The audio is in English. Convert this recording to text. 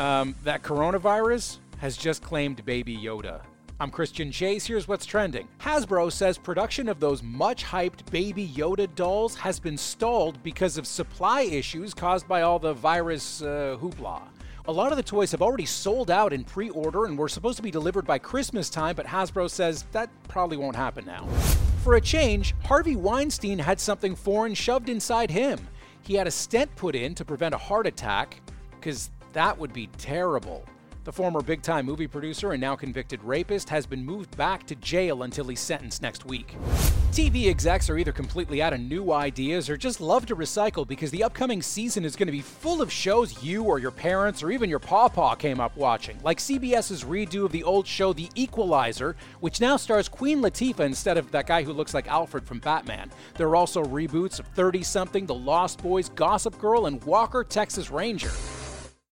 Um, that coronavirus has just claimed Baby Yoda. I'm Christian Chase. Here's what's trending. Hasbro says production of those much hyped Baby Yoda dolls has been stalled because of supply issues caused by all the virus uh, hoopla. A lot of the toys have already sold out in pre order and were supposed to be delivered by Christmas time, but Hasbro says that probably won't happen now. For a change, Harvey Weinstein had something foreign shoved inside him. He had a stent put in to prevent a heart attack, because that would be terrible. The former big time movie producer and now convicted rapist has been moved back to jail until he's sentenced next week. TV execs are either completely out of new ideas or just love to recycle because the upcoming season is going to be full of shows you or your parents or even your pawpaw came up watching, like CBS's redo of the old show The Equalizer, which now stars Queen Latifah instead of that guy who looks like Alfred from Batman. There are also reboots of 30 something, The Lost Boys, Gossip Girl, and Walker, Texas Ranger.